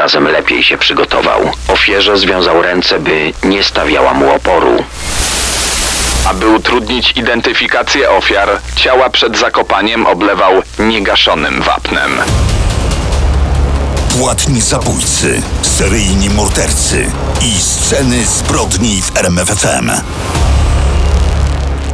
razem lepiej się przygotował. Ofierze związał ręce, by nie stawiała mu oporu. Aby utrudnić identyfikację ofiar, ciała przed zakopaniem oblewał niegaszonym wapnem. Płatni zabójcy, seryjni mordercy i sceny zbrodni w RMFFM.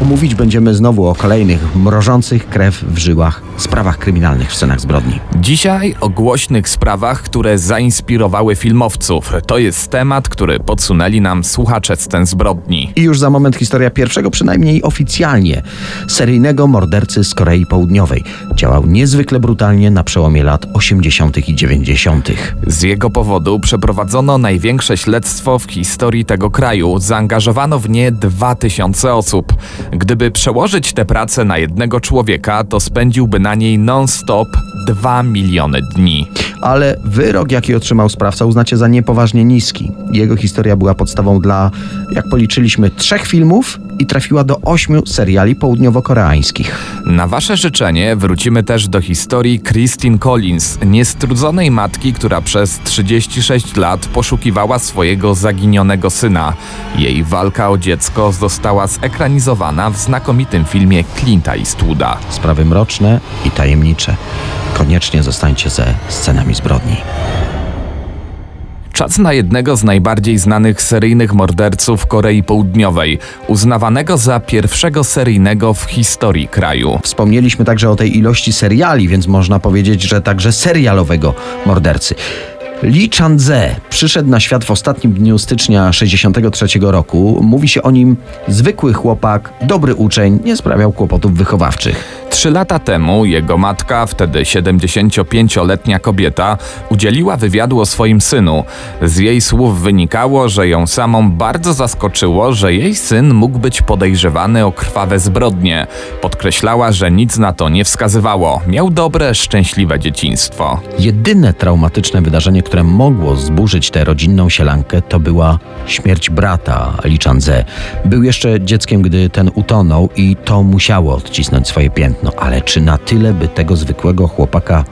Mówić będziemy znowu o kolejnych mrożących krew w żyłach sprawach kryminalnych w scenach zbrodni. Dzisiaj o głośnych sprawach, które zainspirowały filmowców. To jest temat, który podsunęli nam słuchacze scen zbrodni. I już za moment historia pierwszego, przynajmniej oficjalnie, seryjnego mordercy z Korei Południowej. Działał niezwykle brutalnie na przełomie lat 80. i 90. Z jego powodu przeprowadzono największe śledztwo w historii tego kraju. Zaangażowano w nie 2000 osób. Gdyby przełożyć tę pracę na jednego człowieka, to spędziłby na niej non-stop 2 miliony dni. Ale wyrok, jaki otrzymał sprawca, uznacie za niepoważnie niski. Jego historia była podstawą dla, jak policzyliśmy, trzech filmów i trafiła do ośmiu seriali południowo-koreańskich. Na wasze życzenie wrócimy też do historii Christine Collins, niestrudzonej matki, która przez 36 lat poszukiwała swojego zaginionego syna. Jej walka o dziecko została zekranizowana w znakomitym filmie Clint'a Eastwooda. Sprawy mroczne i tajemnicze. Koniecznie zostańcie ze zbrodni. Czas na jednego z najbardziej znanych seryjnych morderców Korei Południowej, uznawanego za pierwszego seryjnego w historii kraju. Wspomnieliśmy także o tej ilości seriali, więc można powiedzieć, że także serialowego mordercy. Lee Chan-ze przyszedł na świat w ostatnim dniu stycznia 63 roku. Mówi się o nim zwykły chłopak, dobry uczeń, nie sprawiał kłopotów wychowawczych. Trzy lata temu jego matka, wtedy 75-letnia kobieta, udzieliła wywiadu o swoim synu. Z jej słów wynikało, że ją samą bardzo zaskoczyło, że jej syn mógł być podejrzewany o krwawe zbrodnie. Podkreślała, że nic na to nie wskazywało. Miał dobre, szczęśliwe dzieciństwo. Jedyne traumatyczne wydarzenie, które mogło zburzyć tę rodzinną sielankę, to była śmierć brata Lee Chan-ze. Był jeszcze dzieckiem, gdy ten utonął i to musiało odcisnąć swoje piętno. Ale czy na tyle, by tego zwykłego chłopaka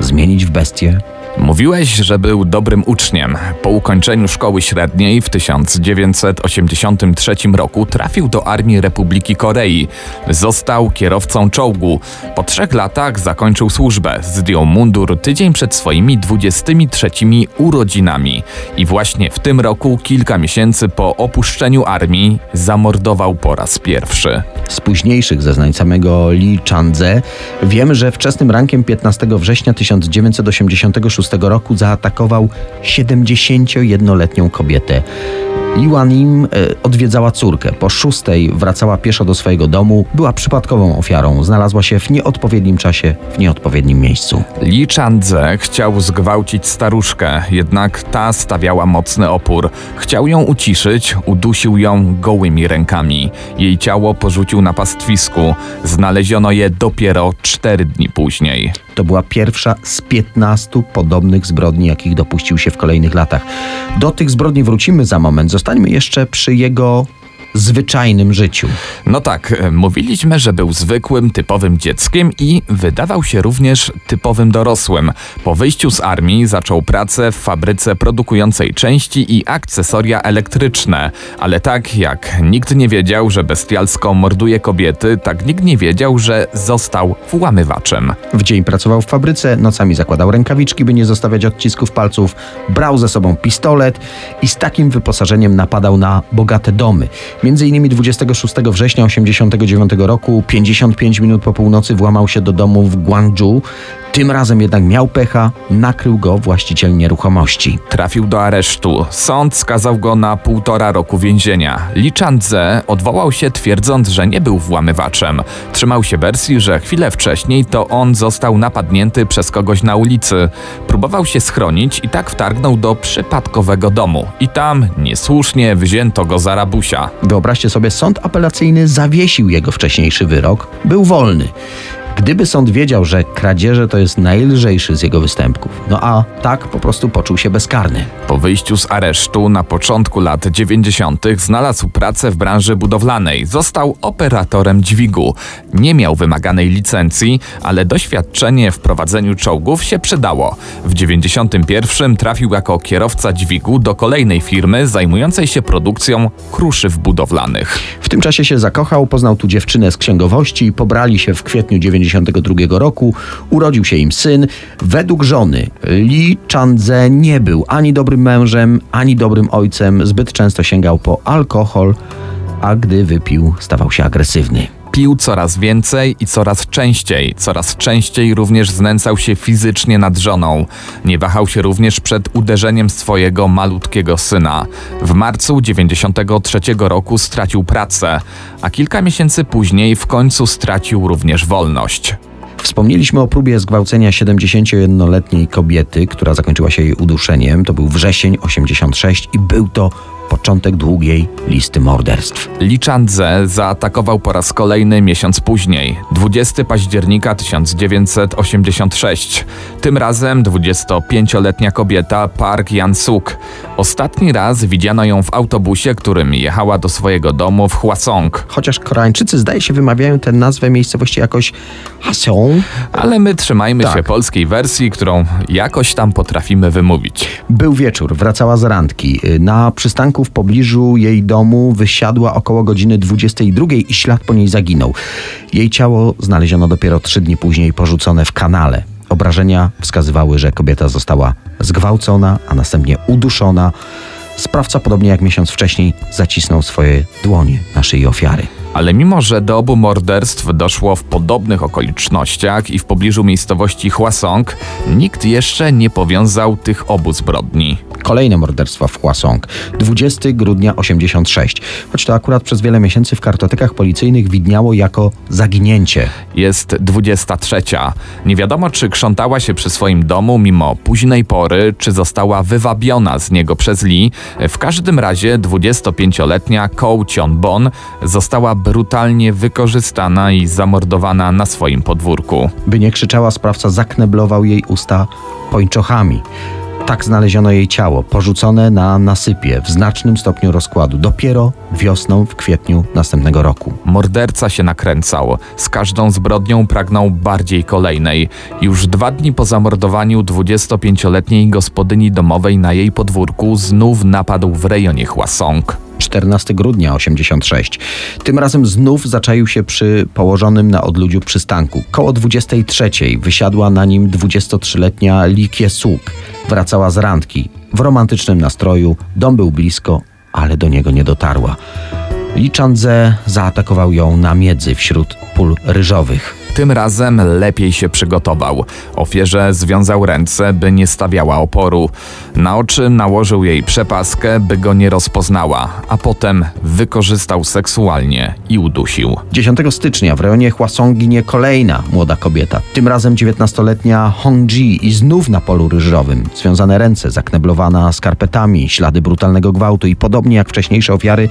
zmienić w bestię? Mówiłeś, że był dobrym uczniem. Po ukończeniu szkoły średniej w 1983 roku trafił do Armii Republiki Korei. Został kierowcą czołgu. Po trzech latach zakończył służbę. Zdjął mundur tydzień przed swoimi 23 urodzinami. I właśnie w tym roku, kilka miesięcy po opuszczeniu armii, zamordował po raz pierwszy. Z późniejszych zeznań samego Lee Chan-ze wiemy, że wczesnym rankiem 15 września 1986 roku zaatakował 71-letnią kobietę. Liwanim e, odwiedzała córkę. Po szóstej wracała pieszo do swojego domu. Była przypadkową ofiarą. Znalazła się w nieodpowiednim czasie, w nieodpowiednim miejscu. Lee Chandze chciał zgwałcić staruszkę, jednak ta stawiała mocny opór. Chciał ją uciszyć, udusił ją gołymi rękami. Jej ciało porzucił na pastwisku. Znaleziono je dopiero cztery dni później. To była pierwsza z 15 podobnych zbrodni, jakich dopuścił się w kolejnych latach. Do tych zbrodni wrócimy za moment. Zostańmy jeszcze przy jego zwyczajnym życiu. No tak, e, mówiliśmy, że był zwykłym, typowym dzieckiem i wydawał się również typowym dorosłym. Po wyjściu z armii zaczął pracę w fabryce produkującej części i akcesoria elektryczne. Ale tak jak nikt nie wiedział, że bestialsko morduje kobiety, tak nikt nie wiedział, że został włamywaczem. W dzień pracował w fabryce, nocami zakładał rękawiczki, by nie zostawiać odcisków palców, brał ze sobą pistolet i z takim wyposażeniem napadał na bogate domy. Między innymi 26 września 1989 roku, 55 minut po północy, włamał się do domu w Guangzhou. Tym razem jednak miał pecha, nakrył go właściciel nieruchomości. Trafił do aresztu. Sąd skazał go na półtora roku więzienia. Lee Chandze odwołał się twierdząc, że nie był włamywaczem. Trzymał się wersji, że chwilę wcześniej to on został napadnięty przez kogoś na ulicy. Próbował się schronić i tak wtargnął do przypadkowego domu. I tam niesłusznie wzięto go za rabusia. Wyobraźcie sobie, sąd apelacyjny zawiesił jego wcześniejszy wyrok, był wolny. Gdyby sąd wiedział, że kradzieże to jest najlżejszy z jego występków, no a tak po prostu poczuł się bezkarny. Po wyjściu z aresztu na początku lat 90. znalazł pracę w branży budowlanej. Został operatorem dźwigu. Nie miał wymaganej licencji, ale doświadczenie w prowadzeniu czołgów się przydało. W 91 trafił jako kierowca dźwigu do kolejnej firmy zajmującej się produkcją kruszyw budowlanych. W tym czasie się zakochał, poznał tu dziewczynę z księgowości, pobrali się w kwietniu 92 roku, urodził się im syn. Według żony Lee Chandze nie był ani dobrym mężem, ani dobrym ojcem, zbyt często sięgał po alkohol, a gdy wypił, stawał się agresywny. Pił coraz więcej i coraz częściej. Coraz częściej również znęcał się fizycznie nad żoną. Nie wahał się również przed uderzeniem swojego malutkiego syna. W marcu 93 roku stracił pracę, a kilka miesięcy później w końcu stracił również wolność. Wspomnieliśmy o próbie zgwałcenia 71-letniej kobiety, która zakończyła się jej uduszeniem. To był wrzesień 86 i był to początek długiej listy morderstw. Lee Chandze zaatakował po raz kolejny miesiąc później, 20 października 1986. Tym razem 25-letnia kobieta Park Yan-suk. Ostatni raz widziano ją w autobusie, którym jechała do swojego domu w Hwasong. Chociaż Koreańczycy zdaje się wymawiają tę nazwę miejscowości jakoś Haseong. Ale my trzymajmy Tak. się polskiej wersji, którą jakoś tam potrafimy wymówić. Był wieczór, wracała z randki. Na przystanku w pobliżu jej domu wysiadła około godziny 22 i ślad po niej zaginął. Jej ciało znaleziono dopiero trzy dni później porzucone w kanale. Obrażenia wskazywały, że kobieta została zgwałcona, a następnie uduszona. Sprawca, podobnie jak miesiąc wcześniej, zacisnął swoje dłonie na szyi ofiary. Ale mimo, że do obu morderstw doszło w podobnych okolicznościach i w pobliżu miejscowości Hwasong, nikt jeszcze nie powiązał tych obu zbrodni. Kolejne morderstwa w Hwasong. 20 grudnia 86. Choć to akurat przez wiele miesięcy w kartotekach policyjnych widniało jako zaginięcie. Jest 23. Nie wiadomo, czy krzątała się przy swoim domu mimo późnej pory, czy została wywabiona z niego przez Lee. W każdym razie 25-letnia Ko Chon-bon została brutalnie wykorzystana i zamordowana na swoim podwórku. By nie krzyczała, sprawca zakneblował jej usta pończochami. Tak znaleziono jej ciało, porzucone na nasypie w znacznym stopniu rozkładu, dopiero wiosną w kwietniu następnego roku. Morderca się nakręcał. Z każdą zbrodnią pragnął bardziej kolejnej. Już dwa dni po zamordowaniu 25-letniej gospodyni domowej na jej podwórku znów napadł w rejonie Hwasong. 14 grudnia 86. Tym razem znów zaczaił się przy położonym na odludziu przystanku. Koło 23 wysiadła na nim 23-letnia Lee Kie-suk. Wracała z randki. W romantycznym nastroju, dom był blisko, ale do niego nie dotarła. Lee Chandze zaatakował ją na miedzy wśród pól ryżowych. Tym razem lepiej się przygotował. Ofierze związał ręce, by nie stawiała oporu. Na oczy nałożył jej przepaskę, by go nie rozpoznała, a potem wykorzystał seksualnie i udusił. 10 stycznia w rejonie Hwasong ginie kolejna młoda kobieta. Tym razem 19-letnia Hong Ji i znów na polu ryżowym. Związane ręce, zakneblowana skarpetami, ślady brutalnego gwałtu i podobnie jak wcześniejsze ofiary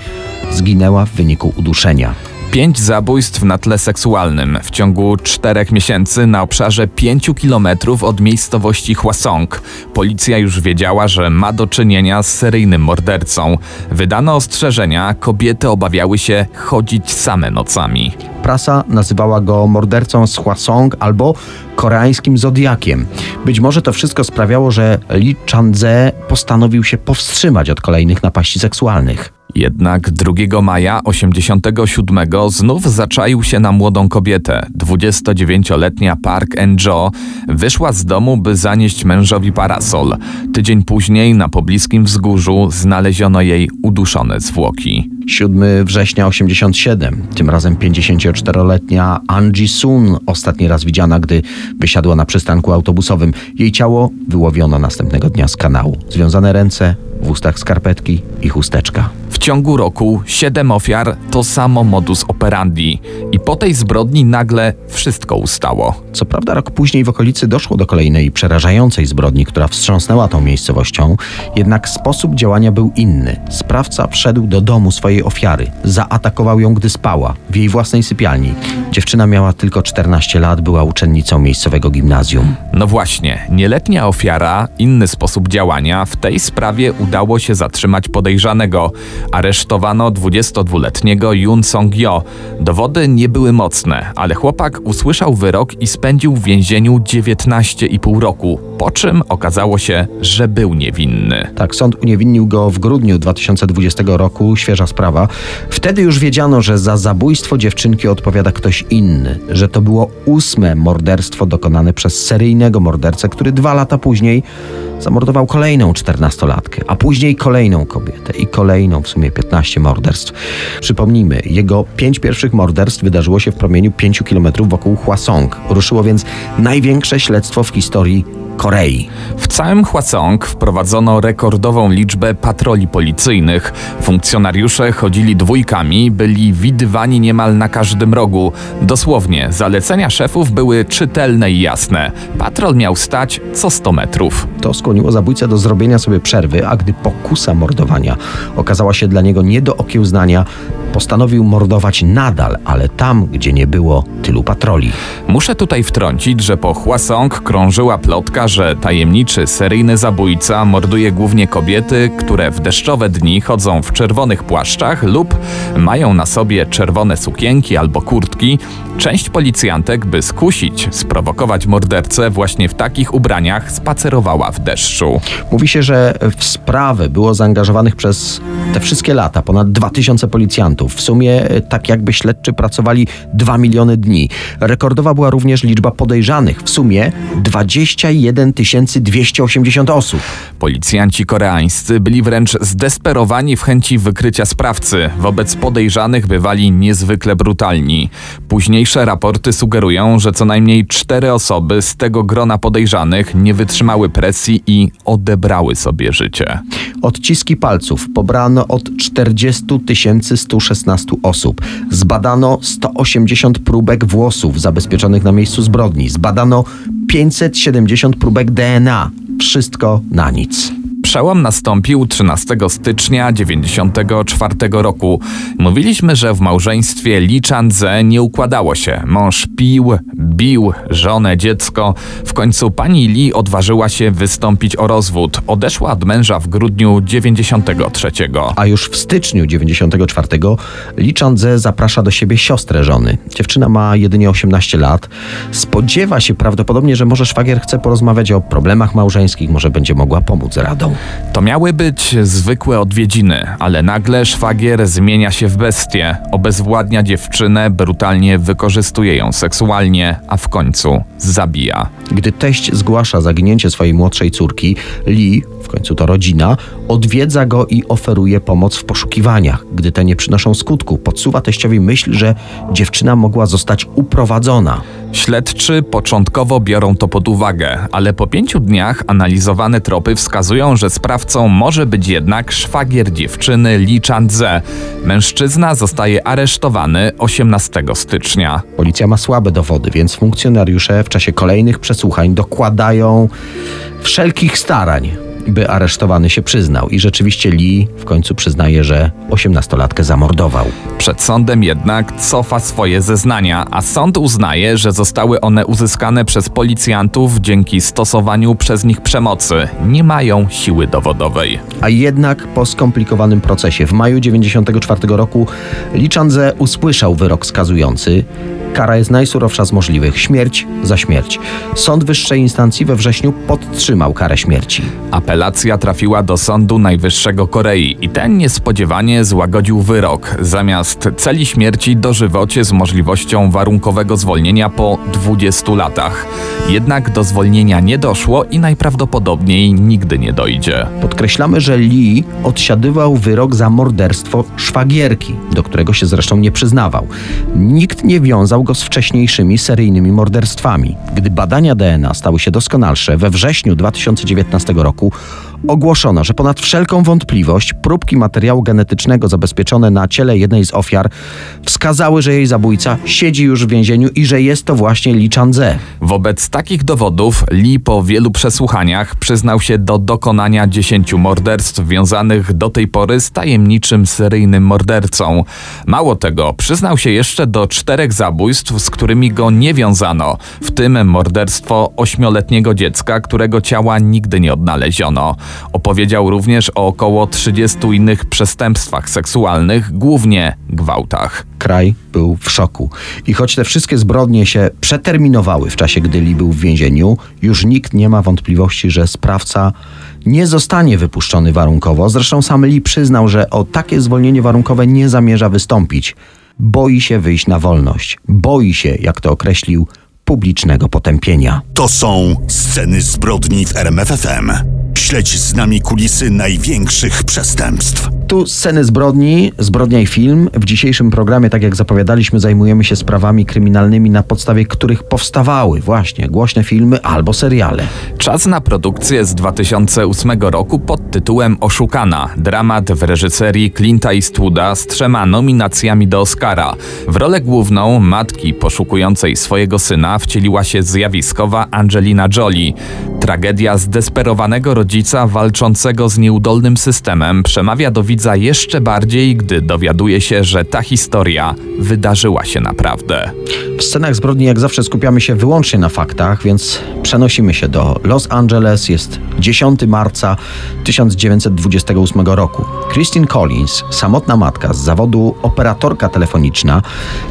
zginęła w wyniku uduszenia. Pięć zabójstw na tle seksualnym w ciągu czterech miesięcy na obszarze pięciu kilometrów od miejscowości Hwasong. Policja już wiedziała, że ma do czynienia z seryjnym mordercą. Wydano ostrzeżenia, kobiety obawiały się chodzić same nocami. Prasa nazywała go mordercą z Hwasong albo koreańskim zodiakiem. Być może to wszystko sprawiało, że Lee Chandze postanowił się powstrzymać od kolejnych napaści seksualnych. Jednak 2 maja 87 znów zaczaił się na młodą kobietę. 29-letnia Park En-jo wyszła z domu, by zanieść mężowi parasol. Tydzień później na pobliskim wzgórzu znaleziono jej uduszone zwłoki. 7 września 87. Tym razem 54-letnia Anji Sun, ostatni raz widziana, gdy wysiadła na przystanku autobusowym. Jej ciało wyłowiono następnego dnia z kanału. Związane ręce, w ustach skarpetki i chusteczka. W ciągu roku siedem ofiar to samo modus operandi i po tej zbrodni nagle wszystko ustało. Co prawda rok później w okolicy doszło do kolejnej przerażającej zbrodni, która wstrząsnęła tą miejscowością, jednak sposób działania był inny. Sprawca wszedł do domu swojej ofiary, zaatakował ją, gdy spała, w jej własnej sypialni. Dziewczyna miała tylko 14 lat, była uczennicą miejscowego gimnazjum. No właśnie, nieletnia ofiara, inny sposób działania, w tej sprawie udało się zatrzymać podejrzanego. Aresztowano 22-letniego Yun Song-yo. Dowody nie były mocne, ale chłopak usłyszał wyrok i spędził w więzieniu 19,5 roku, po czym okazało się, że był niewinny. Tak, sąd uniewinnił go w grudniu 2020 roku, świeża sprawa. Wtedy już wiedziano, że za zabójstwo dziewczynki odpowiada ktoś inny, że to było ósme morderstwo dokonane przez seryjnego mordercę, który dwa lata później zamordował kolejną czternastolatkę, a później kolejną kobietę i kolejną w sumie 15 morderstw. Przypomnijmy, jego pięć pierwszych morderstw wydarzyło się w promieniu 5 kilometrów wokół Hwasong. Ruszyło więc największe śledztwo w historii Korei. W całym Hwasong wprowadzono rekordową liczbę patroli policyjnych. Funkcjonariusze chodzili dwójkami, byli widywani niemal na każdym rogu. Dosłownie, zalecenia szefów były czytelne i jasne. Patrol miał stać co 100 metrów. To skłoniło zabójcę do zrobienia sobie przerwy, a gdy pokusa mordowania okazała się dla niego nie do okiełznania, postanowił mordować nadal, ale tam, gdzie nie było tylu patroli. Muszę tutaj wtrącić, że po Hwasong krążyła plotka, że tajemniczy seryjny zabójca morduje głównie kobiety, które w deszczowe dni chodzą w czerwonych płaszczach lub mają na sobie czerwone sukienki albo kurtki. Część policjantek, by skusić, sprowokować mordercę właśnie w takich ubraniach, spacerowała w deszczu. Mówi się, że w sprawę było zaangażowanych przez te wszystkie lata ponad 2000 policjantów. W sumie e, tak jakby śledczy pracowali 2 miliony dni. Rekordowa była również liczba podejrzanych. W sumie 21 280 osób. Policjanci koreańscy byli wręcz zdesperowani w chęci wykrycia sprawcy. Wobec podejrzanych bywali niezwykle brutalni. Późniejsze raporty sugerują, że co najmniej cztery osoby z tego grona podejrzanych nie wytrzymały presji i odebrały sobie życie. Odciski palców pobrano od 40 116 osób. Zbadano 180 próbek włosów zabezpieczonych na miejscu zbrodni. Zbadano 570 próbek DNA. Wszystko na nic. Przełom nastąpił 13 stycznia 1994 roku. Mówiliśmy, że w małżeństwie Lee Chandze nie układało się. Mąż pił, bił żonę, dziecko. W końcu pani Lee odważyła się wystąpić o rozwód. Odeszła od męża w grudniu 93. A już w styczniu 94 Lee Chandze zaprasza do siebie siostrę żony. Dziewczyna ma jedynie 18 lat. Spodziewa się prawdopodobnie, że może szwagier chce porozmawiać o problemach małżeńskich, może będzie mogła pomóc radą. To miały być zwykłe odwiedziny, ale nagle szwagier zmienia się w bestię, obezwładnia dziewczynę, brutalnie wykorzystuje ją seksualnie, a w końcu zabija. Gdy teść zgłasza zaginięcie swojej młodszej córki, Lee, w końcu to rodzina, odwiedza go i oferuje pomoc w poszukiwaniach. Gdy te nie przynoszą skutku, podsuwa teściowi myśl, że dziewczyna mogła zostać uprowadzona. Śledczy początkowo biorą to pod uwagę, ale po pięciu dniach analizowane tropy wskazują, że sprawcą może być jednak szwagier dziewczyny Lee Chandze. Mężczyzna zostaje aresztowany 18 stycznia. Policja ma słabe dowody, więc funkcjonariusze w czasie kolejnych przesłuchań dokładają wszelkich starań, by aresztowany się przyznał. I rzeczywiście Lee w końcu przyznaje, że osiemnastolatkę zamordował. Przed sądem jednak cofa swoje zeznania, a sąd uznaje, że zostały one uzyskane przez policjantów dzięki stosowaniu przez nich przemocy. Nie mają siły dowodowej. A jednak po skomplikowanym procesie w maju 94 roku Lee Chandze usłyszał wyrok skazujący. Kara jest najsurowsza z możliwych. Śmierć za śmierć. Sąd wyższej instancji we wrześniu podtrzymał karę śmierci. Apelacja trafiła do Sądu Najwyższego Korei i ten niespodziewanie złagodził wyrok. Zamiast celi śmierci dożywocie z możliwością warunkowego zwolnienia po 20 latach. Jednak do zwolnienia nie doszło i najprawdopodobniej nigdy nie dojdzie. Podkreślamy, że Lee odsiadywał wyrok za morderstwo szwagierki, do którego się zresztą nie przyznawał. Nikt nie wiązał go z wcześniejszymi seryjnymi morderstwami. Gdy badania DNA stały się doskonalsze, we wrześniu 2019 roku ogłoszono, że ponad wszelką wątpliwość próbki materiału genetycznego zabezpieczone na ciele jednej z ofiar wskazały, że jej zabójca siedzi już w więzieniu i że jest to właśnie Lee Chan-ze. Wobec takich dowodów Lee po wielu przesłuchaniach przyznał się do dokonania 10 morderstw wiązanych do tej pory z tajemniczym seryjnym mordercą. Mało tego, przyznał się jeszcze do czterech zabójstw, z którymi go nie wiązano, w tym morderstwo ośmioletniego dziecka, którego ciała nigdy nie odnaleziono. Opowiedział również o około 30 innych przestępstwach seksualnych, głównie gwałtach. Kraj był w szoku. I choć te wszystkie zbrodnie się przeterminowały w czasie, gdy Lee był w więzieniu, już nikt nie ma wątpliwości, że sprawca nie zostanie wypuszczony warunkowo. Zresztą sam Lee przyznał, że o takie zwolnienie warunkowe nie zamierza wystąpić. Boi się wyjść na wolność. Boi się, jak to określił, publicznego potępienia. To są sceny zbrodni w RMFFM. Śledź z nami kulisy największych przestępstw. Tu sceny zbrodni, zbrodnia i film. W dzisiejszym programie, tak jak zapowiadaliśmy, zajmujemy się sprawami kryminalnymi, na podstawie których powstawały właśnie głośne filmy albo seriale. Czas na produkcję z 2008 roku pod tytułem Oszukana. Dramat w reżyserii Clint'a Eastwooda z trzema nominacjami do Oscara. W rolę główną matki poszukującej swojego syna wcieliła się zjawiskowa Angelina Jolie. Tragedia zdesperowanego rodzica walczącego z nieudolnym systemem przemawia do widza jeszcze bardziej, gdy dowiaduje się, że ta historia wydarzyła się naprawdę. W scenach zbrodni, jak zawsze, skupiamy się wyłącznie na faktach, więc przenosimy się do Los Angeles. Jest 10 marca 1928 roku. Christine Collins, samotna matka z zawodu operatorka telefoniczna,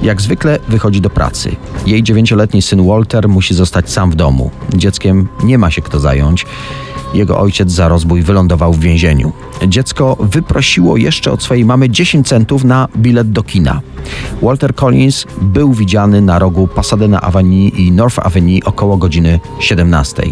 jak zwykle wychodzi do pracy. Jej dziewięcioletni syn Walter musi zostać sam w domu. Dzieckiem nie ma się kto zająć. Jego ojciec za rozbój wylądował w więzieniu. Dziecko wyprosiło jeszcze od swojej mamy 10 centów na bilet do kina. Walter Collins był widziany na rogu Pasadena Avenue i North Avenue około godziny 17.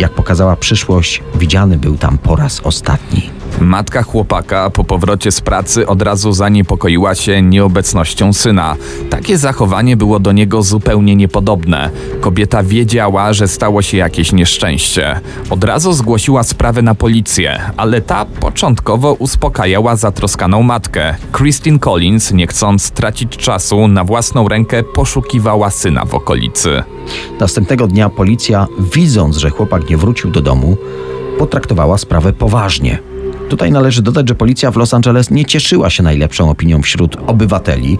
Jak pokazała przyszłość, widziany był tam po raz ostatni. Matka chłopaka po powrocie z pracy od razu zaniepokoiła się nieobecnością syna. Takie zachowanie było do niego zupełnie niepodobne. Kobieta wiedziała, że stało się jakieś nieszczęście. Od razu zgłosiła sprawę na policję, ale ta początkowo uspokajała zatroskaną matkę. Christine Collins, nie chcąc tracić czasu, na własną rękę poszukiwała syna w okolicy. Następnego dnia policja, widząc, że chłopak nie wrócił do domu, potraktowała sprawę poważnie. Tutaj należy dodać, że policja w Los Angeles nie cieszyła się najlepszą opinią wśród obywateli.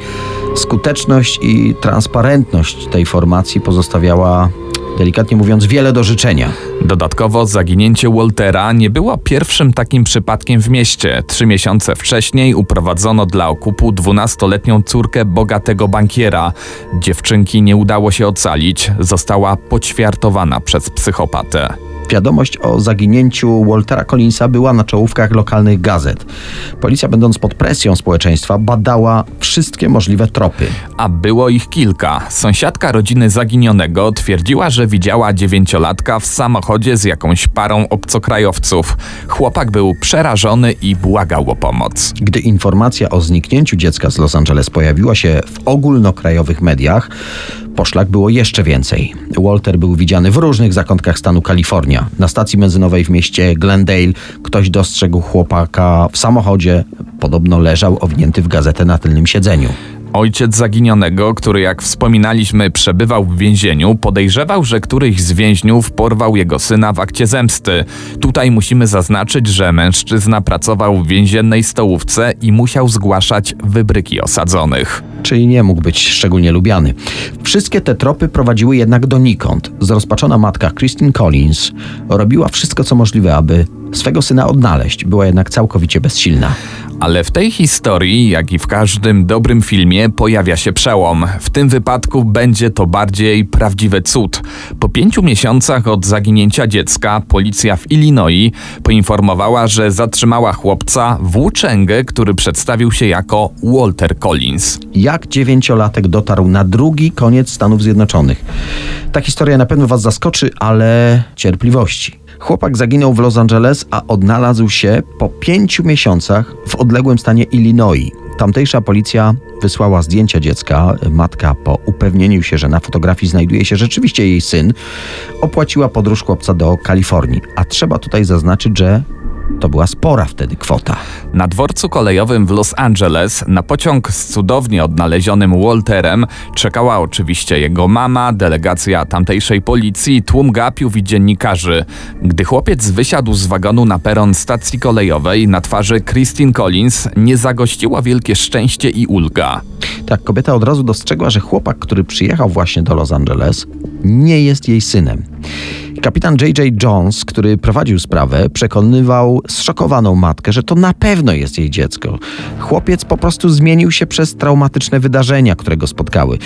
Skuteczność i transparentność tej formacji pozostawiała, delikatnie mówiąc, wiele do życzenia. Dodatkowo zaginięcie Waltera nie było pierwszym takim przypadkiem w mieście. Trzy miesiące wcześniej uprowadzono dla okupu 12-letnią córkę bogatego bankiera. Dziewczynki nie udało się ocalić, została poćwiartowana przez psychopatę. Wiadomość o zaginięciu Waltera Collinsa była na czołówkach lokalnych gazet. Policja, będąc pod presją społeczeństwa, badała wszystkie możliwe tropy. A było ich kilka. Sąsiadka rodziny zaginionego twierdziła, że widziała dziewięciolatka w samochodzie z jakąś parą obcokrajowców. Chłopak był przerażony i błagał o pomoc. Gdy informacja o zniknięciu dziecka z Los Angeles pojawiła się w ogólnokrajowych mediach, poszlak było jeszcze więcej. Walter był widziany w różnych zakątkach stanu Kalifornia. Na stacji benzynowej w mieście Glendale ktoś dostrzegł chłopaka w samochodzie. Podobno leżał owinięty w gazetę na tylnym siedzeniu. Ojciec zaginionego, który jak wspominaliśmy przebywał w więzieniu, podejrzewał, że któryś z więźniów porwał jego syna w akcie zemsty. Tutaj musimy zaznaczyć, że mężczyzna pracował w więziennej stołówce i musiał zgłaszać wybryki osadzonych. Czyli nie mógł być szczególnie lubiany. Wszystkie te tropy prowadziły jednak donikąd. Zrozpaczona matka Christine Collins robiła wszystko, co możliwe, aby swego syna odnaleźć. Była jednak całkowicie bezsilna. Ale w tej historii, jak i w każdym dobrym filmie, pojawia się przełom. W tym wypadku będzie to bardziej prawdziwy cud. Po pięciu miesiącach od zaginięcia dziecka, policja w Illinois poinformowała, że zatrzymała chłopca włóczęgę, który przedstawił się jako Walter Collins. Jak dziewięciolatek dotarł na drugi koniec Stanów Zjednoczonych? Ta historia na pewno Was zaskoczy, ale cierpliwości. Chłopak zaginął w Los Angeles, a odnalazł się po pięciu miesiącach w odległym stanie Illinois. Tamtejsza policja wysłała zdjęcia dziecka. Matka, po upewnieniu się, że na fotografii znajduje się rzeczywiście jej syn, opłaciła podróż chłopca do Kalifornii. A trzeba tutaj zaznaczyć, że To była spora wtedy kwota. Na dworcu kolejowym w Los Angeles na pociąg z cudownie odnalezionym Walterem czekała oczywiście jego mama, delegacja tamtejszej policji, tłum gapiów i dziennikarzy. Gdy chłopiec wysiadł z wagonu na peron stacji kolejowej, na twarzy Christine Collins nie zagościła wielkie szczęście i ulga. Tak, kobieta od razu dostrzegła, że chłopak, który przyjechał właśnie do Los Angeles, nie jest jej synem. Kapitan J.J. Jones, który prowadził sprawę, przekonywał zszokowaną matkę, że to na pewno jest jej dziecko. Chłopiec po prostu zmienił się przez traumatyczne wydarzenia, które go spotkały.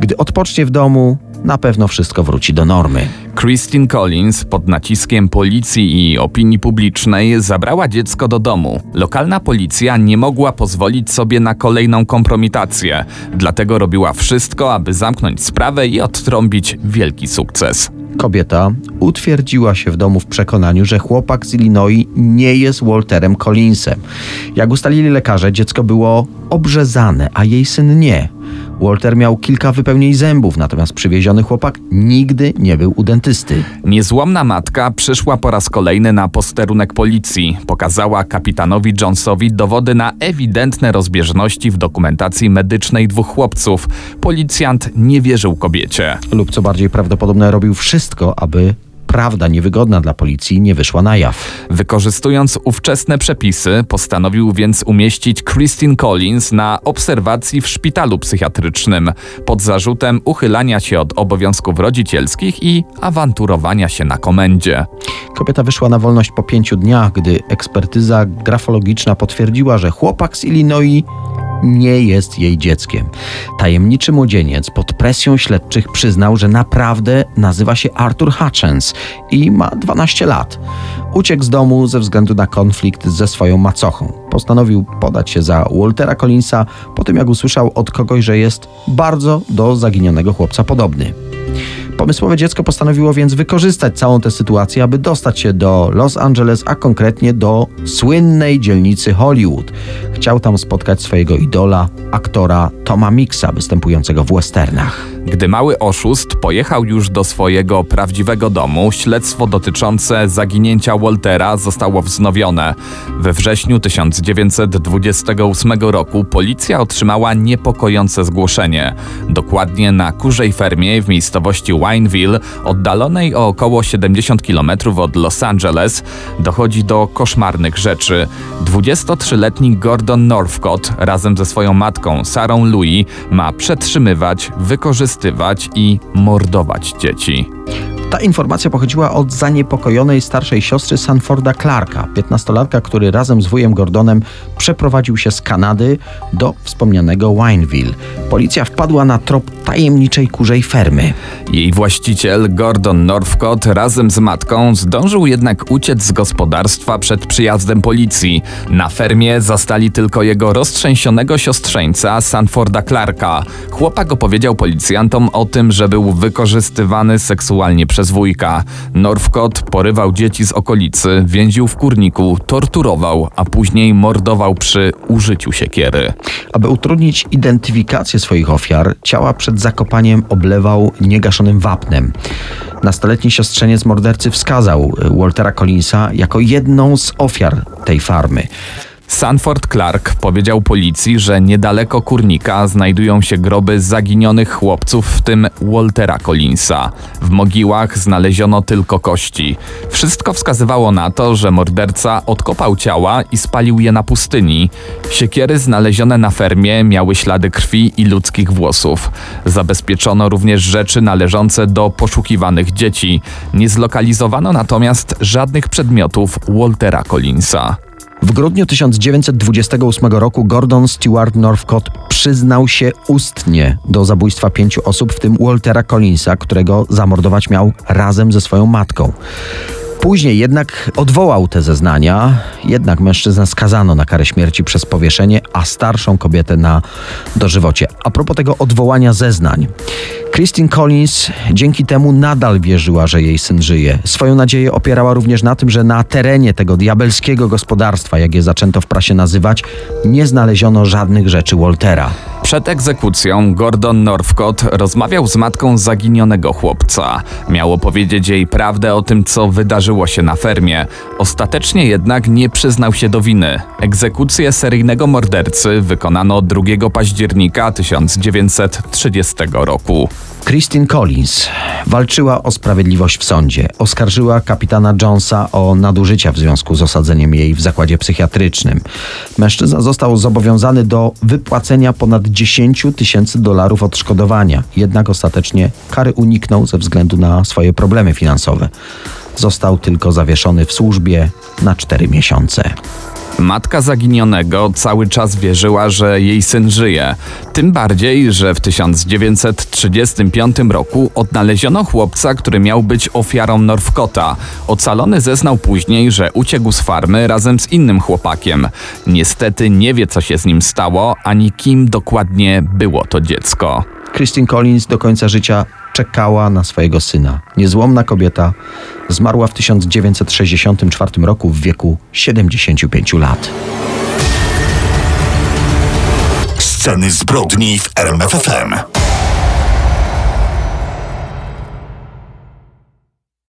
Gdy odpocznie w domu, na pewno wszystko wróci do normy. Christine Collins pod naciskiem policji i opinii publicznej zabrała dziecko do domu. Lokalna policja nie mogła pozwolić sobie na kolejną kompromitację, dlatego robiła wszystko, aby zamknąć sprawę i odtrąbić wielki sukces. Kobieta utwierdziła się w domu w przekonaniu, że chłopak z Illinois nie jest Walterem Collinsem. Jak ustalili lekarze, dziecko było obrzezane, a jej syn nie. Walter miał kilka wypełnień zębów, natomiast przywieziony chłopak nigdy nie był u dentysty. Niezłomna matka przyszła po raz kolejny na posterunek policji. Pokazała kapitanowi Jonesowi dowody na ewidentne rozbieżności w dokumentacji medycznej dwóch chłopców. Policjant nie wierzył kobiecie. Lub co bardziej prawdopodobne, robił wszystko, aby prawda niewygodna dla policji nie wyszła na jaw. Wykorzystując ówczesne przepisy, postanowił więc umieścić Christine Collins na obserwacji w szpitalu psychiatrycznym pod zarzutem uchylania się od obowiązków rodzicielskich i awanturowania się na komendzie. Kobieta wyszła na wolność po pięciu dniach, gdy ekspertyza grafologiczna potwierdziła, że chłopak z Illinois nie jest jej dzieckiem. Tajemniczy młodzieniec pod presją śledczych przyznał, że naprawdę nazywa się Arthur Hutchins i ma 12 lat. Uciekł z domu ze względu na konflikt ze swoją macochą. Postanowił podać się za Waltera Collinsa po tym, jak usłyszał od kogoś, że jest bardzo do zaginionego chłopca podobny. Pomysłowe dziecko postanowiło więc wykorzystać całą tę sytuację, aby dostać się do Los Angeles, a konkretnie do słynnej dzielnicy Hollywood. Chciał tam spotkać swojego idola, aktora Toma Mixa, występującego w westernach. Gdy mały oszust pojechał już do swojego prawdziwego domu, śledztwo dotyczące zaginięcia Waltera zostało wznowione. We wrześniu 1928 roku policja otrzymała niepokojące zgłoszenie. Dokładnie na kurzej fermie w miejscowości Wineville, oddalonej o około 70 km od Los Angeles, dochodzi do koszmarnych rzeczy. 23-letni Gordon Northcott razem ze swoją matką Sarą Louis ma przetrzymywać, wykorzystywać i mordować dzieci. Ta informacja pochodziła od zaniepokojonej starszej siostry Sanforda Clarka, 15-latka, który razem z wujem Gordonem przeprowadził się z Kanady do wspomnianego Wineville. Policja wpadła na trop tajemniczej kurzej fermy. Jej właściciel, Gordon Northcott, razem z matką zdążył jednak uciec z gospodarstwa przed przyjazdem policji. Na fermie zastali tylko jego roztrzęsionego siostrzeńca, Sanforda Clarka. Chłopak opowiedział policjantom o tym, że był wykorzystywany seksualnie przez wujka. Northcott porywał dzieci z okolicy, więził w kurniku, torturował, a później mordował przy użyciu siekiery. Aby utrudnić identyfikację swoich ofiar, ciała przed zakopaniem oblewał niegaszonym wapnem. Nastoletni siostrzeniec mordercy wskazał Waltera Collinsa jako jedną z ofiar tej farmy. Sanford Clark powiedział policji, że niedaleko kurnika znajdują się groby zaginionych chłopców, w tym Waltera Collinsa. W mogiłach znaleziono tylko kości. Wszystko wskazywało na to, że morderca odkopał ciała i spalił je na pustyni. Siekiery znalezione na fermie miały ślady krwi i ludzkich włosów. Zabezpieczono również rzeczy należące do poszukiwanych dzieci. Nie zlokalizowano natomiast żadnych przedmiotów Waltera Collinsa. W grudniu 1928 roku Gordon Stewart Northcott przyznał się ustnie do zabójstwa pięciu osób, w tym Waltera Collinsa, którego zamordować miał razem ze swoją matką. Później jednak odwołał te zeznania, jednak mężczyznę skazano na karę śmierci przez powieszenie, a starszą kobietę na dożywocie. A propos tego odwołania zeznań. Christine Collins dzięki temu nadal wierzyła, że jej syn żyje. Swoją nadzieję opierała również na tym, że na terenie tego diabelskiego gospodarstwa, jak je zaczęto w prasie nazywać, nie znaleziono żadnych rzeczy Waltera. Przed egzekucją Gordon Northcott rozmawiał z matką zaginionego chłopca. Miało powiedzieć jej prawdę o tym, co wydarzyło się na fermie. Ostatecznie jednak nie przyznał się do winy. Egzekucję seryjnego mordercy wykonano 2 października 1930 roku. Christine Collins walczyła o sprawiedliwość w sądzie. Oskarżyła kapitana Jonesa o nadużycia w związku z osadzeniem jej w zakładzie psychiatrycznym. Mężczyzna został zobowiązany do wypłacenia ponad 10 tysięcy dolarów odszkodowania, jednak ostatecznie kary uniknął ze względu na swoje problemy finansowe. Został tylko zawieszony w służbie na 4 miesiące. Matka zaginionego cały czas wierzyła, że jej syn żyje. Tym bardziej, że w 1935 roku odnaleziono chłopca, który miał być ofiarą Northcota. Ocalony zeznał później, że uciekł z farmy razem z innym chłopakiem. Niestety nie wie, co się z nim stało, ani kim dokładnie było to dziecko. Christine Collins do końca życia czekała na swojego syna. Niezłomna kobieta zmarła w 1964 roku w wieku 75 lat. Sceny zbrodni w RMFFM.